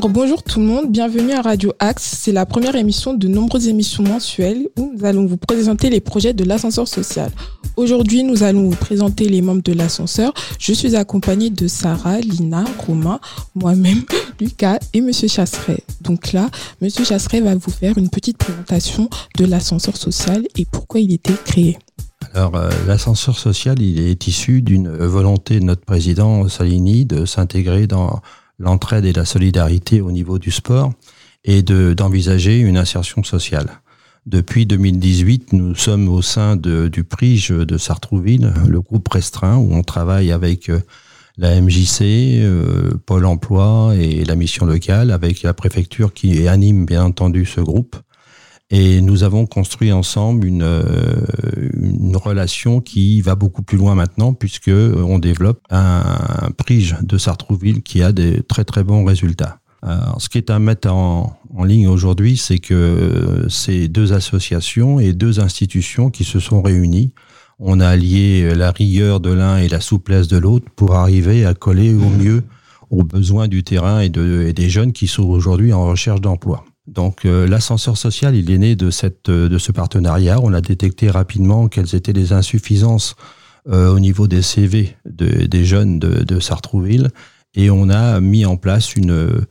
Alors bonjour tout le monde, bienvenue à Radio Axe. C'est la première émission de nombreuses émissions mensuelles où nous allons vous présenter les projets de l'ascenseur social. Aujourd'hui, nous allons vous présenter les membres de l'ascenseur. Je suis accompagnée de Sarah, Lina, Romain, moi-même, Lucas et Monsieur Chasseret. Donc là, Monsieur Chasseret va vous faire une petite présentation de l'ascenseur social et pourquoi il était créé. Alors, euh, l'ascenseur social, il est issu d'une volonté de notre président Salini de s'intégrer dans l'entraide et la solidarité au niveau du sport et de, d'envisager une insertion sociale. Depuis 2018, nous sommes au sein de, du PRIGE de Sartrouville, le groupe restreint où on travaille avec euh, la MJC, euh, Pôle emploi et la mission locale, avec la préfecture qui anime bien entendu ce groupe. Et nous avons construit ensemble une, euh, une relation qui va beaucoup plus loin maintenant, puisque on développe un, prige de Sartrouville qui a des très très bons résultats. Ce qui est à mettre en, ligne aujourd'hui, c'est que ces deux associations et deux institutions qui se sont réunies, on a allié la rigueur de l'un et la souplesse de l'autre pour arriver à coller au mieux aux besoins du terrain et des jeunes qui sont aujourd'hui en recherche d'emploi. Donc euh, l'ascenseur social, il est né de, cette, euh, de ce partenariat. On a détecté rapidement quelles étaient les insuffisances euh, au niveau des CV de, des jeunes de, de, Sartrouville et on a mis en place une,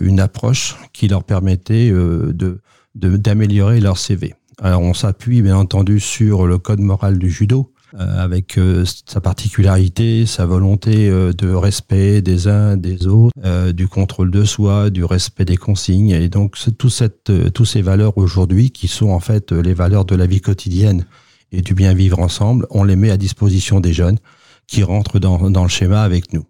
une approche qui leur permettait de, d'améliorer leur CV. Alors on s'appuie bien entendu sur le code moral du judo avec euh, sa particularité, sa volonté euh, de respect des uns des autres, du contrôle de soi, du respect des consignes. Et donc, tout cette, tous ces valeurs aujourd'hui, qui sont en fait les valeurs de la vie quotidienne et du bien vivre ensemble, on les met à disposition des jeunes qui rentrent dans, dans le schéma avec nous.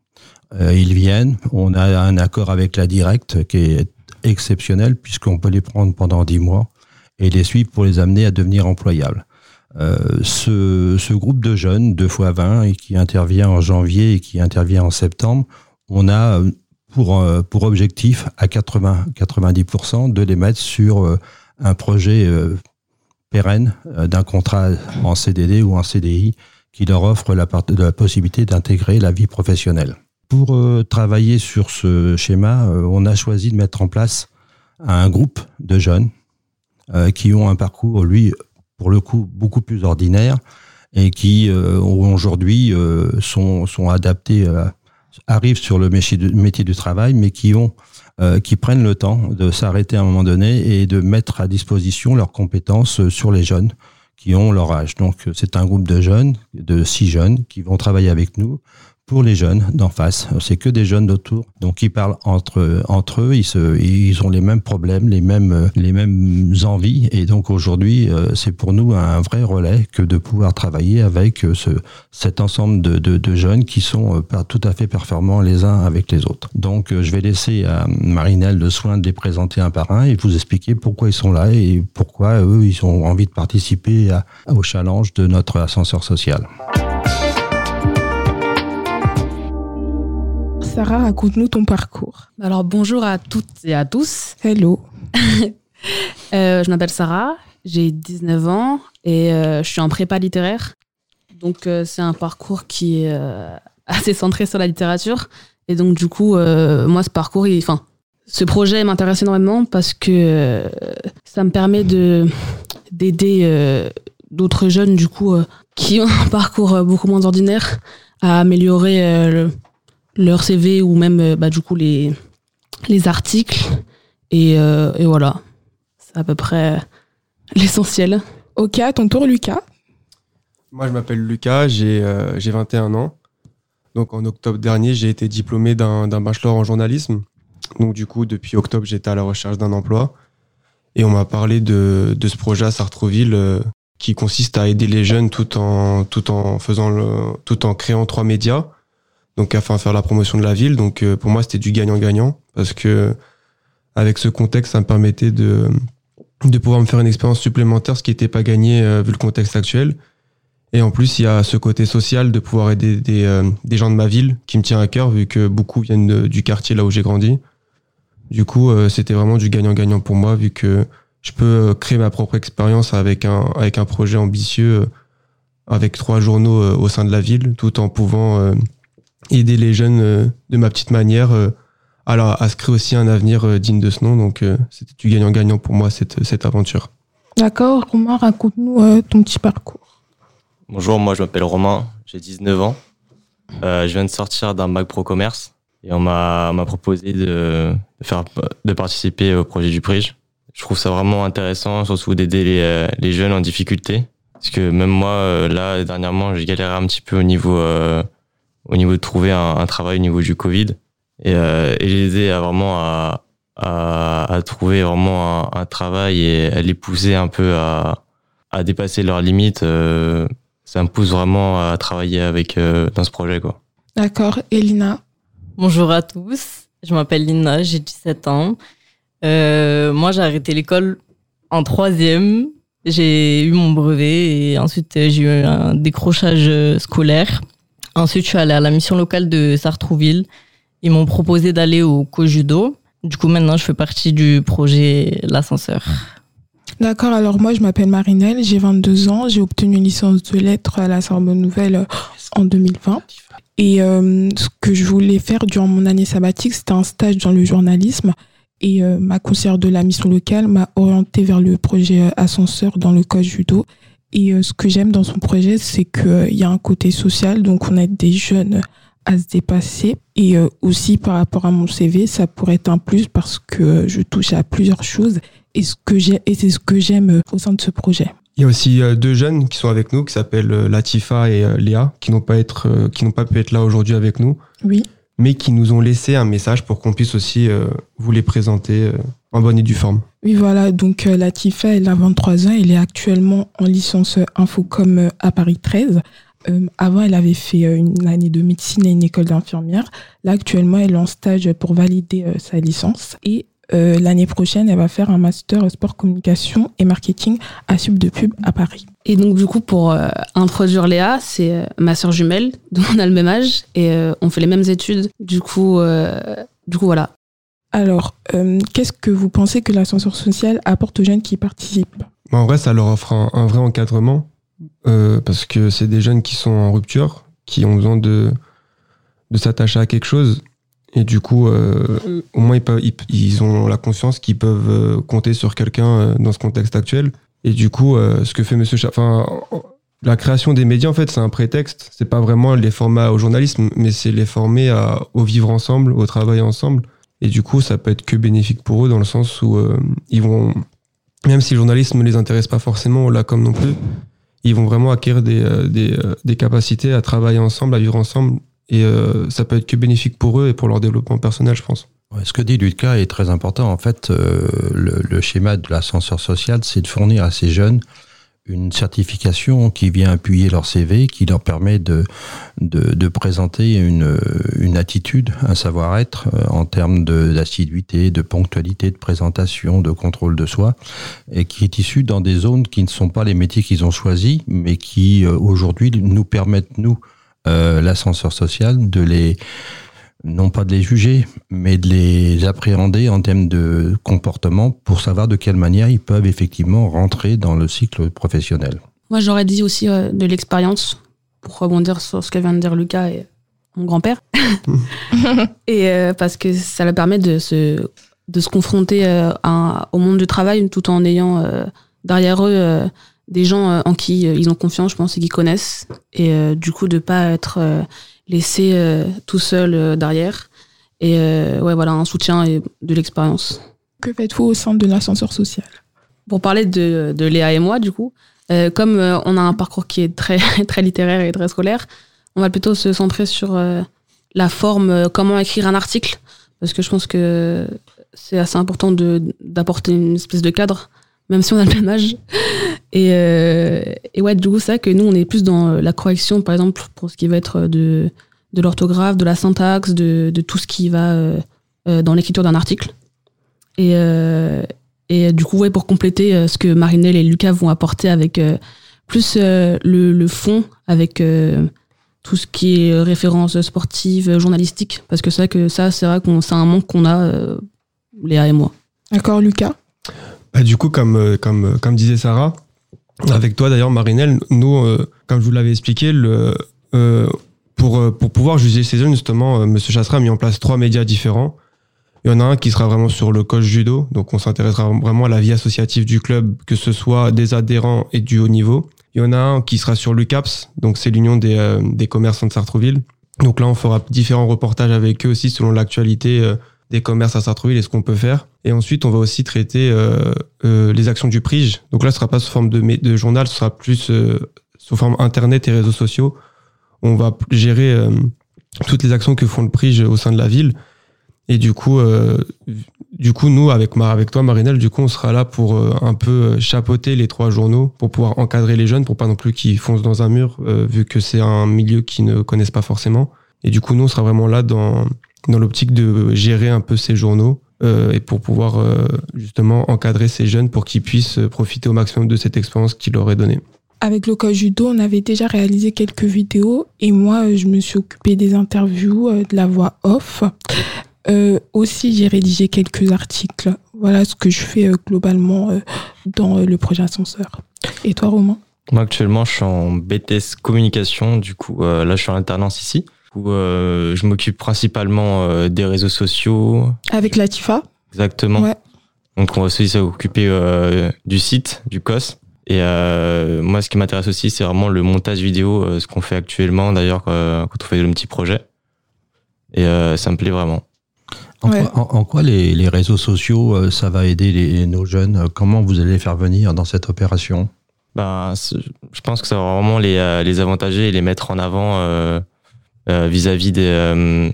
ils viennent, on a un accord avec la directe qui est exceptionnel puisqu'on peut les prendre pendant dix mois et les suivre pour les amener à devenir employables. Euh, ce, ce, groupe de jeunes, 2 fois 20, et qui intervient en janvier et qui intervient en septembre, on a pour, euh, pour objectif à 80, 90% de les mettre sur euh, un projet pérenne d'un contrat en CDD ou en CDI qui leur offre la, la possibilité d'intégrer la vie professionnelle. Pour travailler sur ce schéma, on a choisi de mettre en place un groupe de jeunes qui ont un parcours, lui, le coup beaucoup plus ordinaires et qui euh, aujourd'hui euh, sont, sont adaptés, euh, arrivent sur le métier, métier du travail, mais qui ont qui prennent le temps de s'arrêter à un moment donné et de mettre à disposition leurs compétences sur les jeunes qui ont leur âge. Donc c'est un groupe de jeunes, de six jeunes, qui vont travailler avec nous pour les jeunes d'en face. C'est que des jeunes d'autour. Donc ils parlent entre entre eux, ils se ils ont les mêmes problèmes, les mêmes les mêmes envies et donc aujourd'hui euh, c'est pour nous un vrai relais que de pouvoir travailler avec euh, ce cet ensemble de, de, jeunes qui sont euh, tout à fait performants les uns avec les autres. Donc je vais laisser à Marinelle le soin de les présenter un par un et vous expliquer pourquoi ils sont là et pourquoi eux ils ont envie de participer à, au challenge de notre ascenseur social. Sarah, raconte-nous ton parcours. Alors bonjour à toutes et à tous. Hello. euh, je m'appelle Sarah, j'ai 19 ans et euh, je suis en prépa littéraire. Donc euh, c'est un parcours qui est assez centré sur la littérature. Et donc du coup, moi ce parcours, enfin, ce projet m'intéresse énormément parce que ça me permet de d'aider d'autres jeunes du coup qui ont un parcours beaucoup moins ordinaire à améliorer le leur CV ou même euh, bah, du coup les, les articles. Et, euh, et voilà, c'est à peu près l'essentiel. Ok, à ton tour Lucas. Moi je m'appelle Lucas, j'ai euh, 21 ans. Donc en octobre dernier, j'ai été diplômé d'un bachelor en journalisme. Donc du coup, depuis octobre, j'étais à la recherche d'un emploi. Et on m'a parlé de, de ce projet à Sartreville euh, qui consiste à aider les jeunes tout en, tout en faisant le, tout en créant trois médias donc afin de faire la promotion de la ville. Donc euh, pour moi, c'était du gagnant-gagnant parce que avec ce contexte, ça me permettait de de pouvoir me faire une expérience supplémentaire, ce qui n'était pas gagné euh, vu le contexte actuel. Et en plus, il y a ce côté social de pouvoir aider des, euh, des gens de ma ville qui me tient à cœur vu que beaucoup viennent du quartier là où j'ai grandi. Du coup, c'était vraiment du gagnant-gagnant pour moi vu que je peux créer ma propre expérience avec un, avec un projet ambitieux, avec trois journaux au sein de la ville, tout en pouvant aider les jeunes euh, de ma petite manière euh, alors, à se créer aussi un avenir digne de ce nom. Donc, c'était du gagnant-gagnant pour moi, cette, cette aventure. D'accord. Romain, raconte-nous ton petit parcours. Bonjour, moi je m'appelle Romain, j'ai 19 ans. je viens de sortir d'un bac pro commerce et on m'a proposé de, faire, de participer au projet du PRIGE. Je trouve ça vraiment intéressant, surtout d'aider les, les jeunes en difficulté. Parce que même moi, là, dernièrement, j'ai galéré un petit peu au niveau, au niveau de trouver un, travail au niveau du Covid. Et, euh, et les aider à vraiment à, à, à trouver vraiment un, un, travail et à les pousser un peu à, à dépasser leurs limites. Euh, ça me pousse vraiment à travailler avec euh, dans ce projet. quoi. D'accord. Elina Bonjour à tous. Je m'appelle Lina, j'ai 17 ans. Euh, moi, j'ai arrêté l'école en troisième. J'ai eu mon brevet et ensuite j'ai eu un décrochage scolaire. Ensuite, je suis allée à la mission locale de Sartrouville. Ils m'ont proposé d'aller au Kojudo. Du coup, maintenant, je fais partie du projet L'Ascenseur. D'accord, alors moi je m'appelle Marinelle, j'ai 22 ans, j'ai obtenu une licence de lettres à la Sorbonne Nouvelle euh, en 2020. Et euh, ce que je voulais faire durant mon année sabbatique, c'était un stage dans le journalisme. Et euh, ma conseillère de la mission locale m'a orienté vers le projet Ascenseur dans le code judo. Et ce que j'aime dans son projet, c'est qu'il y a un côté social, donc on aide des jeunes à se dépasser. Et aussi par rapport à mon CV, ça pourrait être un plus parce que je touche à plusieurs choses et ce que j'ai et c'est ce que j'aime au sein de ce projet. Il y a aussi deux jeunes qui sont avec nous qui s'appellent Latifa et Léa qui n'ont pas être qui n'ont pas pu être là aujourd'hui avec nous. Oui. Mais qui nous ont laissé un message pour qu'on puisse aussi vous les présenter en bonne et due forme. Oui, voilà. Donc Latifa, elle a 23 ans, elle est actuellement en licence Infocom à Paris 13. Euh, avant, elle avait fait une année de médecine et une école d'infirmière. Là, actuellement, elle est en stage pour valider euh, sa licence. Et euh, l'année prochaine, elle va faire un master sport communication et marketing à Sub de Pub à Paris. Et donc, du coup, pour introduire Léa, c'est ma sœur jumelle, dont on a le même âge et on fait les mêmes études. Du coup, du coup voilà. Alors, qu'est-ce que vous pensez que l'ascenseur social apporte aux jeunes qui y participent? En vrai, ça leur offre un, vrai encadrement euh, parce que c'est des jeunes qui sont en rupture, qui ont besoin de, de s'attacher à quelque chose. Et du coup, euh, au moins, ils, ont la conscience qu'ils peuvent euh, compter sur quelqu'un euh, dans ce contexte actuel. Et du coup, ce que fait Monsieur enfin, la création des médias, en fait, c'est un prétexte. C'est pas vraiment les formats au journalisme, mais c'est les former au vivre ensemble, au travail ensemble. Et du coup, ça peut être que bénéfique pour eux dans le sens où ils vont, même si le journalisme ne les intéresse pas forcément, là comme non plus, ils vont vraiment acquérir des, des, des, capacités à travailler ensemble, à vivre ensemble. Et euh, ça peut être que bénéfique pour eux et pour leur développement personnel, je pense. Ce que dit Lucas est très important. En fait, euh, le, schéma de l'ascenseur social, c'est de fournir à ces jeunes une certification qui vient appuyer leur CV, qui leur permet de, de, présenter une, une attitude, un savoir-être en termes d'assiduité, de, ponctualité, de présentation, de contrôle de soi, et qui est issu dans des zones qui ne sont pas les métiers qu'ils ont choisis, mais qui aujourd'hui nous permettent, nous, euh, l'ascenseur social, de les non pas de les juger, mais de les appréhender en termes de comportement pour savoir de quelle manière ils peuvent effectivement rentrer dans le cycle professionnel. Moi, j'aurais dit aussi euh, de l'expérience, pour rebondir sur ce que vient de dire Lucas et mon grand-père. et euh, parce que ça leur permet de se, de se confronter euh, à, au monde du travail tout en ayant euh, derrière eux euh, des gens en qui ils ont confiance, je pense, et qui connaissent. Et du coup, de pas être laissé euh, tout seul euh, derrière. Et euh, ouais, voilà, un soutien et de l'expérience. Que faites-vous au sein de l'ascenseur social? Pour parler de, de, Léa et moi, du coup, comme on a un parcours qui est très, très littéraire et très scolaire, on va plutôt se centrer sur la forme, comment écrire un article, parce que je pense que c'est assez important d'apporter une espèce de cadre, même si on a le même âge. Et, euh, et ouais, du coup, c'est vrai que nous, on est plus dans la correction, par exemple, pour ce qui va être de, de l'orthographe, de la syntaxe, de, de, tout ce qui va euh, dans l'écriture d'un article. Et, euh, et du coup, ouais, pour compléter ce que Marinelle et Lucas vont apporter avec plus le, le, fond, avec tout ce qui est référence sportive, journalistique, parce que c'est vrai que ça, c'est vrai qu'on c'est un manque qu'on a, Léa et moi. D'accord, Lucas? Bah, Du coup, comme, comme, comme disait Sarah, avec toi d'ailleurs, Marinelle, nous, euh, comme je vous l'avais expliqué, le, euh, pour, euh, pour pouvoir juger ces jeunes, justement, euh, Monsieur Chassera a mis en place trois médias différents. Il y en a un qui sera vraiment sur le coach judo, donc on s'intéressera vraiment à la vie associative du club, que ce soit des adhérents et du haut niveau. Il y en a un qui sera sur l'UCAPS, donc c'est l'Union des, euh, des commerçants de Sartreville. Donc là, on fera différents reportages avec eux aussi selon l'actualité euh, des commerces à Sartreville et ce qu'on peut faire. Et ensuite, on va aussi traiter euh, euh, les actions du PRIGE. Donc là, ce sera pas sous forme de, journal, ce sera plus euh, sous forme internet et réseaux sociaux. On va gérer toutes les actions que font le PRIGE au sein de la ville. Et du coup, du coup, nous, avec, toi, Marinelle, du coup, on sera là pour un peu chapeauter les trois journaux, pour pouvoir encadrer les jeunes, pour pas non plus qu'ils foncent dans un mur, vu que c'est un milieu qu'ils ne connaissent pas forcément. Et du coup, nous, on sera vraiment là dans, dans l'optique de gérer un peu ces journaux euh, et pour pouvoir euh, justement encadrer ces jeunes pour qu'ils puissent profiter au maximum de cette expérience qu'il leur est donnée. Avec le coach judo, on avait déjà réalisé quelques vidéos et moi, euh, je me suis occupée des interviews, de la voix off. Euh, aussi, j'ai rédigé quelques articles. Voilà ce que je fais globalement dans le projet Ascenseur. Et toi, Romain? Moi, actuellement, je suis en BTS communication. Du coup, là, je suis en alternance ici. Où, euh, je m'occupe principalement euh, des réseaux sociaux. Avec Latifa Exactement. Ouais. Donc, on va aussi s'occuper euh, du site, du COS. Et euh, moi, ce qui m'intéresse aussi, c'est vraiment le montage vidéo, euh, ce qu'on fait actuellement, d'ailleurs, quand on fait le petit projet. Et euh, ça me plaît vraiment. En, Ouais. quoi, en- en quoi les, les réseaux sociaux, euh, ça va aider les- nos jeunes? Comment vous allez les faire venir dans cette opération? Ben, je pense que ça va vraiment les, euh, les avantager et les mettre en avant euh, euh, vis-à-vis des. euh,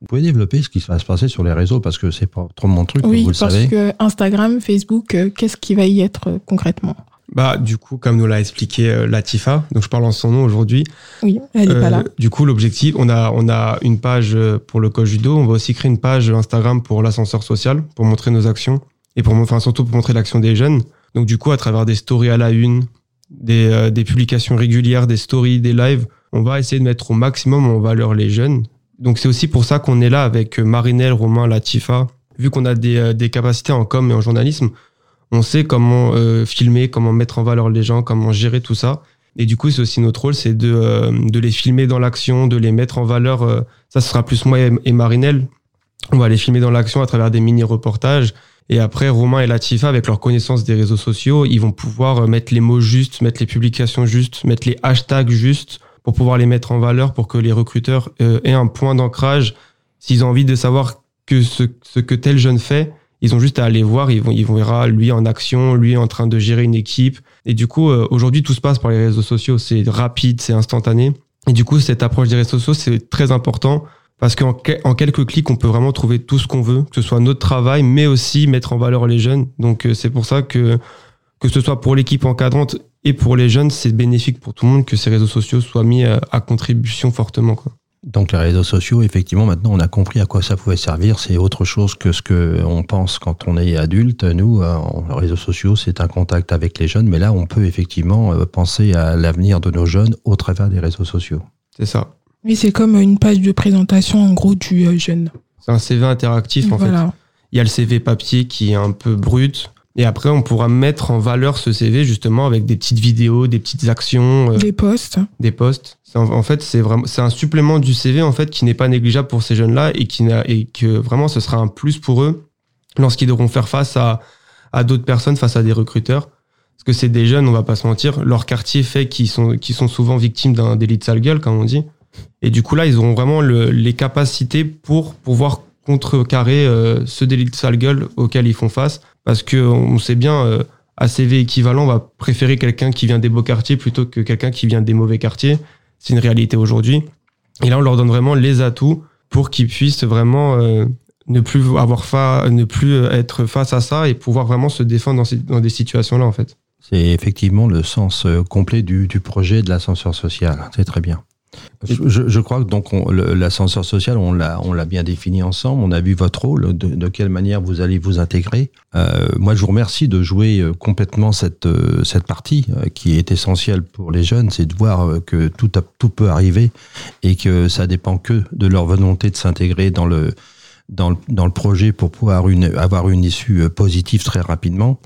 Vous pouvez développer ce qui va se passer sur les réseaux parce que c'est pas trop mon truc, Oui, vous le parce savez. que Instagram, Facebook, euh, qu'est-ce qui va y être euh, concrètement? Bah, du coup, comme nous l'a expliqué Latifa, donc je parle en son nom aujourd'hui. Oui, elle n'est Euh, pas là. Du coup, l'objectif, on a, on a une page pour le coach judo. On va aussi créer une page Instagram pour l'ascenseur social, pour montrer nos actions et pour, mon- enfin, surtout pour montrer l'action des jeunes. Donc, du coup, à travers des stories à la une, des, euh, des publications régulières, des stories, des lives, on va essayer de mettre au maximum en valeur les jeunes. Donc, c'est aussi pour ça qu'on est là avec euh, Marinelle, Romain, Latifa. Vu qu'on a des, euh, des capacités en com et en journalisme, on sait comment euh, filmer, comment mettre en valeur les gens, comment gérer tout ça. Et du coup, c'est aussi notre rôle, c'est de, de les filmer dans l'action, de les mettre en valeur. euh, ça, sera plus moi et, et Marinelle. On va les filmer dans l'action à travers des mini-reportages. Et après, Romain et Latifa, avec leur connaissance des réseaux sociaux, ils vont pouvoir mettre les mots justes, mettre les publications justes, mettre les hashtags justes pour pouvoir les mettre en valeur, pour que les recruteurs euh, aient un point d'ancrage. S'ils ont envie de savoir que ce, que tel jeune fait, ils ont juste à aller voir, ils vont, ils verra lui en action, lui en train de gérer une équipe. Et du coup, euh, aujourd'hui, tout se passe par les réseaux sociaux. C'est rapide, c'est instantané. Et du coup, cette approche des réseaux sociaux, c'est très important parce qu'en que- en quelques clics, on peut vraiment trouver tout ce qu'on veut, que ce soit notre travail, mais aussi mettre en valeur les jeunes. Donc, euh, c'est pour ça que, que ce soit pour l'équipe encadrante et pour les jeunes, c'est bénéfique pour tout le monde que ces réseaux sociaux soient mis à, à contribution fortement. Quoi. Donc les réseaux sociaux, effectivement, maintenant on a compris à quoi ça pouvait servir. C'est autre chose que ce que on pense quand on est adulte. Nous, euh, en- les réseaux sociaux, c'est un contact avec les jeunes, mais là on peut effectivement euh, penser à l'avenir de nos jeunes au travers des réseaux sociaux. C'est ça. Oui, c'est comme une page de présentation en gros du euh, jeune. C'est un CV interactif, en fait. Il y a le CV papier qui est un peu brut. Et après, on pourra mettre en valeur ce CV justement avec des petites vidéos, des petites actions, euh, Des posts. des posts. En, en fait, c'est vraiment, c'est un supplément du CV en fait qui n'est pas négligeable pour ces jeunes-là et qui n'a, et que vraiment ce sera un plus pour eux lorsqu'ils devront faire face à, à d'autres personnes, face à des recruteurs. Parce que c'est des jeunes, on va pas se mentir, leur quartier fait qu'ils sont, qu'ils sont souvent victimes d'un délit de sale gueule, comme on dit. Et du coup, là, ils auront vraiment le- les capacités pour pouvoir contrecarrer euh, ce délit de sale gueule auquel ils font face. Parce que on sait bien, euh, à CV équivalent, on va préférer quelqu'un qui vient des beaux quartiers plutôt que quelqu'un qui vient des mauvais quartiers. C'est une réalité aujourd'hui. Et là, on leur donne vraiment les atouts pour qu'ils puissent vraiment euh, ne plus avoir fa ne plus euh, être face à ça et pouvoir vraiment se défendre dans, ces- dans des situations-là, en fait. C'est effectivement le sens complet du, du projet de l'ascenseur social. C'est très bien. Je, je- crois que donc l'ascenseur social, on l'a, on l'a bien défini ensemble. On a vu votre rôle, de, quelle manière vous allez vous intégrer. Euh, moi, je vous remercie de jouer euh, complètement cette euh, cette partie euh, qui est essentielle pour les jeunes, c'est de voir que tout tout peut arriver et que ça dépend que de leur volonté de s'intégrer dans le dans le, dans le projet pour pouvoir une, avoir une issue euh, positive très rapidement.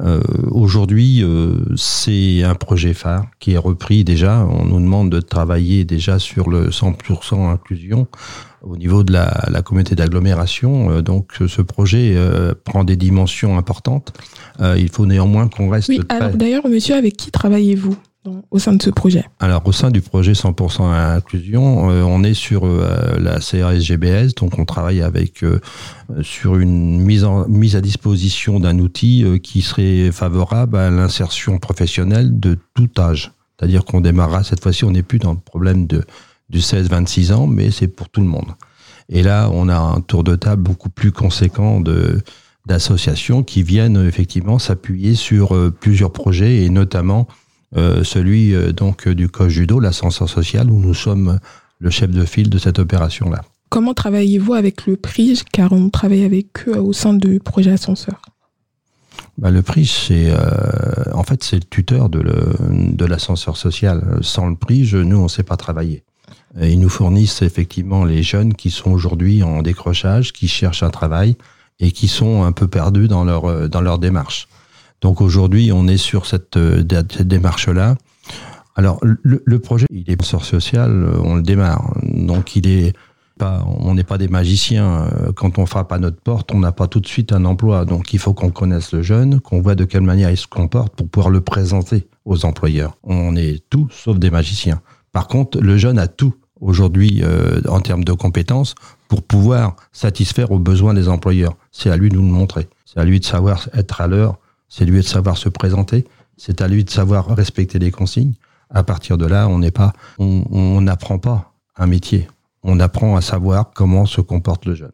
Euh, Aujourd'hui, euh, c'est un projet phare qui est repris déjà. On nous demande de travailler déjà sur le 100% inclusion au niveau de la, la communauté d'agglomération. Donc ce projet euh, prend des dimensions importantes. Il faut néanmoins qu'on reste Oui, alors d'ailleurs, monsieur, avec qui travaillez-vous? Au sein de ce projet Alors, au sein du projet 100% inclusion, euh, on est sur euh, la CRSGBS, donc on travaille avec euh, sur une mise, en, mise à disposition d'un outil euh, qui serait favorable à l'insertion professionnelle de tout âge. C'est-à-dire qu'on démarrera cette fois-ci, on n'est plus dans le problème de, du 16-26 ans, mais c'est pour tout le monde. Et là, on a un tour de table beaucoup plus conséquent de d'associations qui viennent effectivement s'appuyer sur plusieurs projets et notamment celui euh, donc euh, du coach judo, l'ascenseur social, où nous sommes euh, le chef de file de cette opération-là. Comment travaillez-vous avec le PRIGE Car on travaille avec eux au sein du projet Ascenseur? Bah, le prix, c'est euh, en fait c'est le tuteur de, l'ascenseur social. Sans le prix, je, nous on ne sait pas travailler. Et ils nous fournissent effectivement les jeunes qui sont aujourd'hui en décrochage, qui cherchent un travail et qui sont un peu perdus dans leur euh, dans leur démarche. Donc aujourd'hui, on est sur cette, euh, démarche-là. Alors le, projet, il est ascenseur social, euh, on le démarre. Donc il est pas, on n'est pas des magiciens. Euh, Quand on frappe à notre porte, on n'a pas tout de suite un emploi. Donc il faut qu'on connaisse le jeune, qu'on voit de quelle manière il se comporte pour pouvoir le présenter aux employeurs. On est tout sauf des magiciens. Par contre, le jeune a tout aujourd'hui en termes de compétences pour pouvoir satisfaire aux besoins des employeurs. C'est à lui de nous le montrer. C'est à lui de savoir être à l'heure. C'est lui de savoir se présenter. C'est à lui de savoir respecter les consignes. À partir de là, on n'est pas, on n'apprend pas un métier. On apprend à savoir comment se comporte le jeune.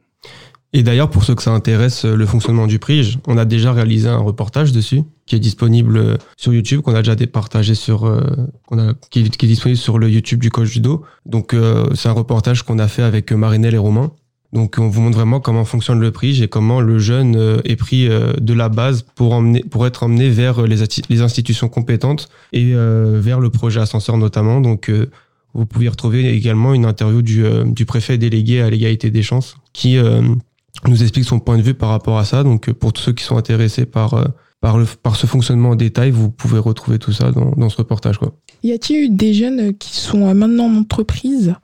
Et d'ailleurs, pour ceux que ça intéresse, euh, le fonctionnement du PRIGE, on a déjà réalisé un reportage dessus, qui est disponible euh, sur YouTube, qu'on a déjà sur, euh, qu'on a, qui, est, disponible sur le YouTube du coach judo. Donc, euh, c'est un reportage qu'on a fait avec Marinelle et Romain. Donc, on vous montre vraiment comment fonctionne le PRIGE et comment le jeune euh, est pris euh, de la base pour être emmené vers euh, les, institutions compétentes et vers le projet ascenseur notamment. Donc, vous pouvez retrouver également une interview du, préfet délégué à l'égalité des chances qui nous explique son point de vue par rapport à ça. Donc, pour tous ceux qui sont intéressés par, ce fonctionnement en détail, vous pouvez retrouver tout ça dans, ce reportage. Y a-t-il des jeunes qui sont maintenant en entreprise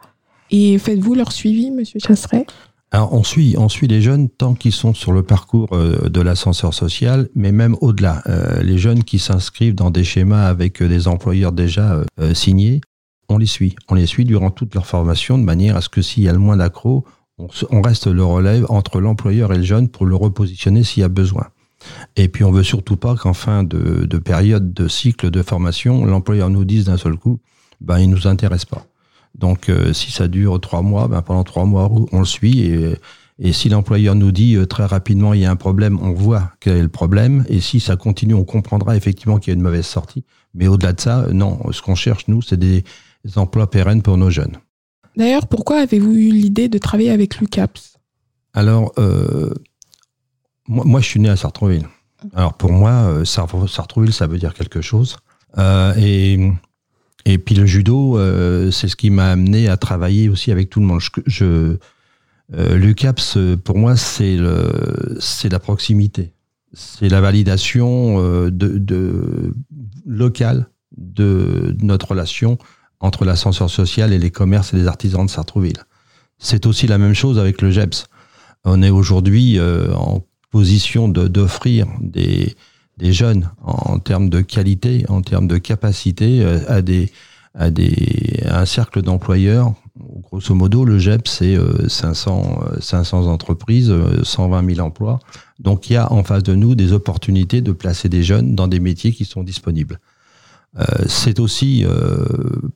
et faites-vous leur suivi, monsieur Chasseret? On suit, on suit les jeunes tant qu'ils sont sur le parcours euh, de l'ascenseur social, mais même au-delà. Euh, les jeunes qui s'inscrivent dans des schémas avec euh, des employeurs déjà signés, on les suit. On les suit durant toute leur formation de manière à ce que s'il y a le moins d'accro, on, reste le relève entre l'employeur et le jeune pour le repositionner s'il y a besoin. Et puis, on veut surtout pas qu'en fin de, de période de cycle de formation, l'employeur nous dise d'un seul coup, ben, il nous intéresse pas. Donc, euh, si ça dure trois mois, ben, pendant trois mois, on le suit. Et, et si l'employeur nous dit euh, très rapidement il y a un problème, on voit quel est le problème. Et si ça continue, on comprendra effectivement qu'il y a une mauvaise sortie. Mais au-delà de ça, euh, non. Ce qu'on cherche, nous, c'est des, emplois pérennes pour nos jeunes. D'ailleurs, pourquoi avez-vous eu l'idée de travailler avec l'UCAPS Alors, euh, moi, moi, je suis né à Sartreville. Alors, pour moi, Sar- Sartreville, ça veut dire quelque chose. Euh, et, et puis, le judo, euh, c'est ce qui m'a amené à travailler aussi avec tout le monde. Je, je, euh, L'UCAPS, pour moi, c'est la proximité. C'est la validation euh, de, de, locale de notre relation entre l'ascenseur social et les commerces et les artisans de Sartrouville. C'est aussi la même chose avec le GEPS. On est aujourd'hui euh, en position d'offrir des, des jeunes en, termes de qualité, en termes de capacité euh, à, des, à, des, un cercle d'employeurs. Grosso modo, le GEPS, c'est euh, 500, euh, 500 entreprises, euh, 120 000 emplois. Donc il y a en face de nous des opportunités de placer des jeunes dans des métiers qui sont disponibles. C'est aussi,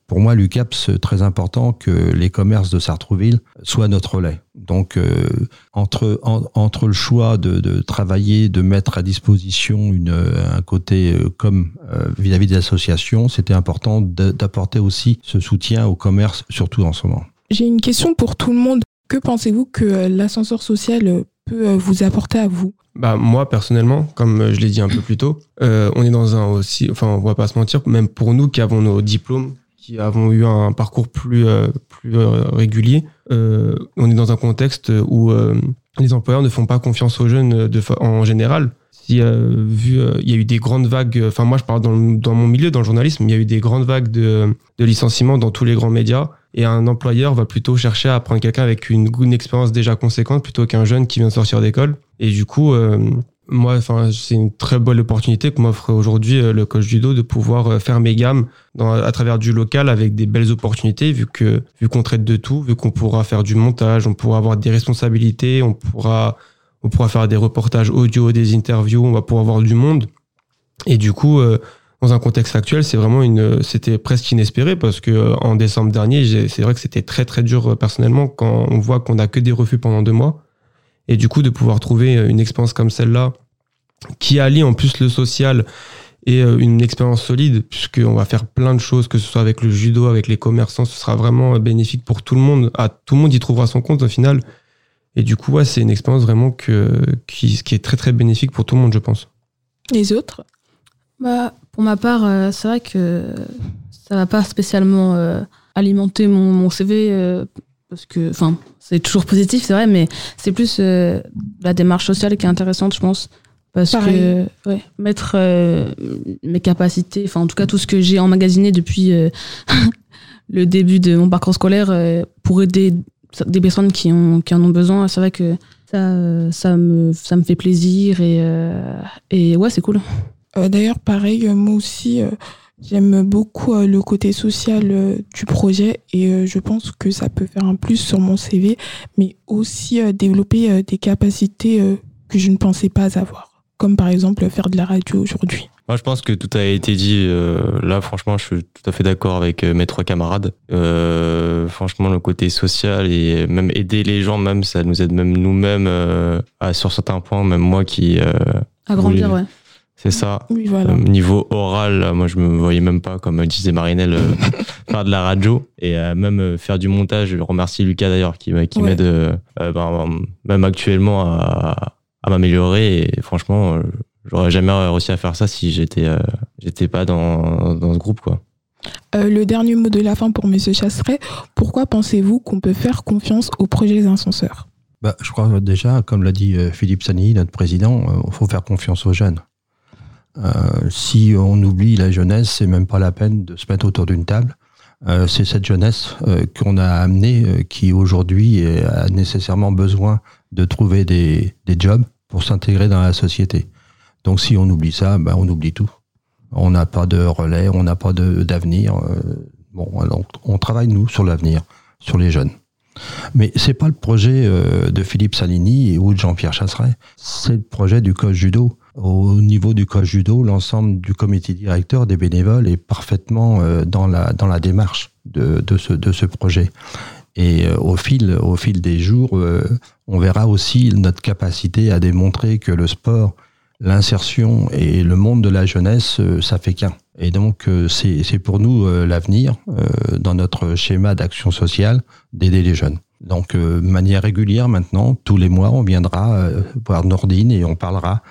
pour moi, l'UCAPS, très important que les commerces de Sartrouville soient notre relais. Donc, euh, entre, en- entre le choix de, de travailler, de mettre à disposition une, un côté euh, comme euh, vis-à-vis des associations, c'était important d'apporter aussi ce soutien au commerce, surtout en ce moment. J'ai une question pour tout le monde. Que pensez-vous que euh, l'ascenseur social euh, peut euh, vous apporter à vous? Bah, moi, personnellement, comme euh, je l'ai dit un peu plus tôt, euh, on est dans un aussi, enfin, on va pas se mentir, même pour nous qui avons nos diplômes, qui avons eu un parcours plus, euh, plus euh, régulier, euh, on est dans un contexte où les employeurs ne font pas confiance aux jeunes de, en général. Vu, il y a eu des grandes vagues, enfin moi je parle dans, dans mon milieu, dans le journalisme, il y a eu des grandes vagues de, de licenciements dans tous les grands médias. Et un employeur va plutôt chercher à prendre quelqu'un avec une, une expérience déjà conséquente plutôt qu'un jeune qui vient de sortir d'école. Et du coup, moi, enfin, c'est une très bonne opportunité que m'offre aujourd'hui euh, le coach judo de pouvoir euh, faire mes gammes dans, à travers du local avec des belles opportunités vu que vu qu'on traite de tout, vu qu'on pourra faire du montage, on pourra avoir des responsabilités, on pourra on pourra faire des reportages audio, des interviews, on va pouvoir avoir du monde. Et du coup, euh, dans un contexte actuel, c'est vraiment une, c'était presque inespéré parce que en décembre dernier, c'est vrai que c'était très très dur personnellement quand on voit qu'on a que des refus pendant deux mois. Et du coup, de pouvoir trouver euh, une expérience comme celle-là, qui allie en plus le social et euh, une expérience solide, puisqu'on va faire plein de choses, que ce soit avec le judo, avec les commerçants, ce sera vraiment euh, bénéfique pour tout le monde. À, tout le monde y trouvera son compte au final. Et du coup, ouais, c'est une expérience vraiment que, qui, qui est très très bénéfique pour tout le monde, je pense. Les autres? Bah, pour ma part, euh, c'est vrai que ça va pas spécialement euh, alimenter mon, mon CV euh, parce que, enfin, c'est toujours positif, c'est vrai, mais c'est plus euh, la démarche sociale qui est intéressante, je pense. Parce Pareil. que ouais, mettre euh, mes capacités, enfin en tout cas tout ce que j'ai emmagasiné depuis euh, le début de mon parcours scolaire pour aider des personnes qui, ont, qui en ont besoin, c'est vrai que ça, ça, me, ça me fait plaisir et, et ouais, c'est cool. D'ailleurs, pareil, moi aussi, j'aime beaucoup euh, le côté social euh, du projet et euh, je pense que ça peut faire un plus sur mon CV, mais aussi euh, développer euh, des capacités euh, que je ne pensais pas avoir, comme par exemple faire de la radio aujourd'hui. Moi, je pense que tout a été dit. euh, là, franchement, je suis tout à fait d'accord avec euh, mes trois camarades. Euh, franchement, le côté social et même aider les gens, même ça nous aide même nous-mêmes euh, à sur certains points. Même moi qui, euh, À grandir, Oui. ouais. C'est ça. Oui, voilà. Euh, niveau oral, là, moi, je me voyais même pas, comme disait Marinelle, euh, faire de la radio et euh, même euh, faire du montage. Je remercie Lucas d'ailleurs qui, m'a- qui Ouais. m'aide euh, euh, ben, même actuellement à, à m'améliorer. Et franchement, euh, j'aurais jamais réussi à faire ça si j'étais euh, j'étais pas dans, dans ce groupe, quoi. Euh, le dernier mot de la fin pour M. Chasseret, pourquoi pensez-vous qu'on peut faire confiance au projet des ascenseurs Bah, je crois déjà, comme l'a dit euh, Philippe Sani, notre président, il faut faire confiance aux jeunes. Euh, si on oublie la jeunesse, c'est même pas la peine de se mettre autour d'une table. Euh, c'est cette jeunesse euh, qu'on a amenée euh, qui aujourd'hui a nécessairement besoin de trouver des, des jobs pour s'intégrer dans la société. Donc si on oublie ça, ben, on oublie tout. On n'a pas de relais, on n'a pas d'avenir. euh, bon, donc on travaille nous sur l'avenir, sur les jeunes. Mais c'est pas le projet de Philippe Salini ou de Jean-Pierre Chasseret. C'est le projet du coach judo. Au niveau du coach judo, l'ensemble du comité directeur des bénévoles est parfaitement euh, dans la dans la démarche de, de ce de ce projet. Et euh, au fil au fil des jours, euh, on verra aussi notre capacité à démontrer que le sport, l'insertion et le monde de la jeunesse, ça fait qu'un. Et donc c'est pour nous l'avenir dans notre schéma d'action sociale d'aider les jeunes. Donc, de manière régulière maintenant, tous les mois, on viendra voir Nordine et on parlera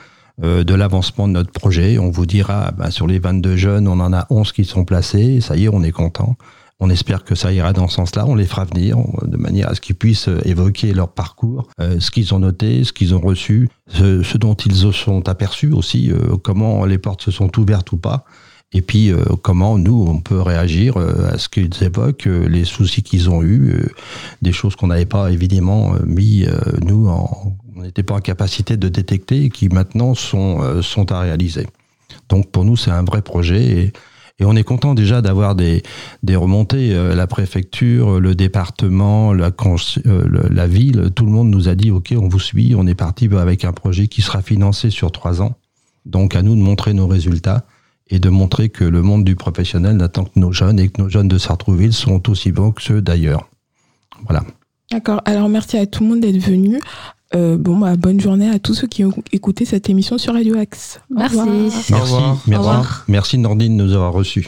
de l'avancement de notre projet. On vous dira, bah, sur les 22 jeunes, on en a 11 qui sont placés. Ça y est, on est content. On espère que ça ira dans ce sens-là. On les fera venir de manière à ce qu'ils puissent euh, évoquer leur parcours, euh, ce qu'ils ont noté, ce qu'ils ont reçu, ce, dont ils se sont aperçus aussi, euh, comment les portes se sont ouvertes ou pas. Et puis, euh, comment nous, on peut réagir euh, à ce qu'ils évoquent, euh, les soucis qu'ils ont eus, euh, des choses qu'on n'avait pas évidemment euh, mis, euh, nous, en- on n'était pas en capacité de détecter et qui maintenant sont, euh, sont à réaliser. Donc, pour nous, c'est un vrai projet et, on est content déjà d'avoir des, des remontées. Euh, la préfecture, le département, euh, la ville, tout le monde nous a dit, OK, on vous suit, on est parti avec un projet qui sera financé sur trois ans. Donc, à nous de montrer nos résultats et de montrer que le monde du professionnel n'attend que nos jeunes et que nos jeunes de Sartrouville sont aussi bons que ceux d'ailleurs. Voilà. D'accord, alors merci à tout le monde d'être venu. Euh, bon, bah, bonne journée à tous ceux qui ont écouté cette émission sur Radio Axe. Au Merci. revoir. Merci, revoir. merci, revoir. merci Nordine de nous avoir reçus.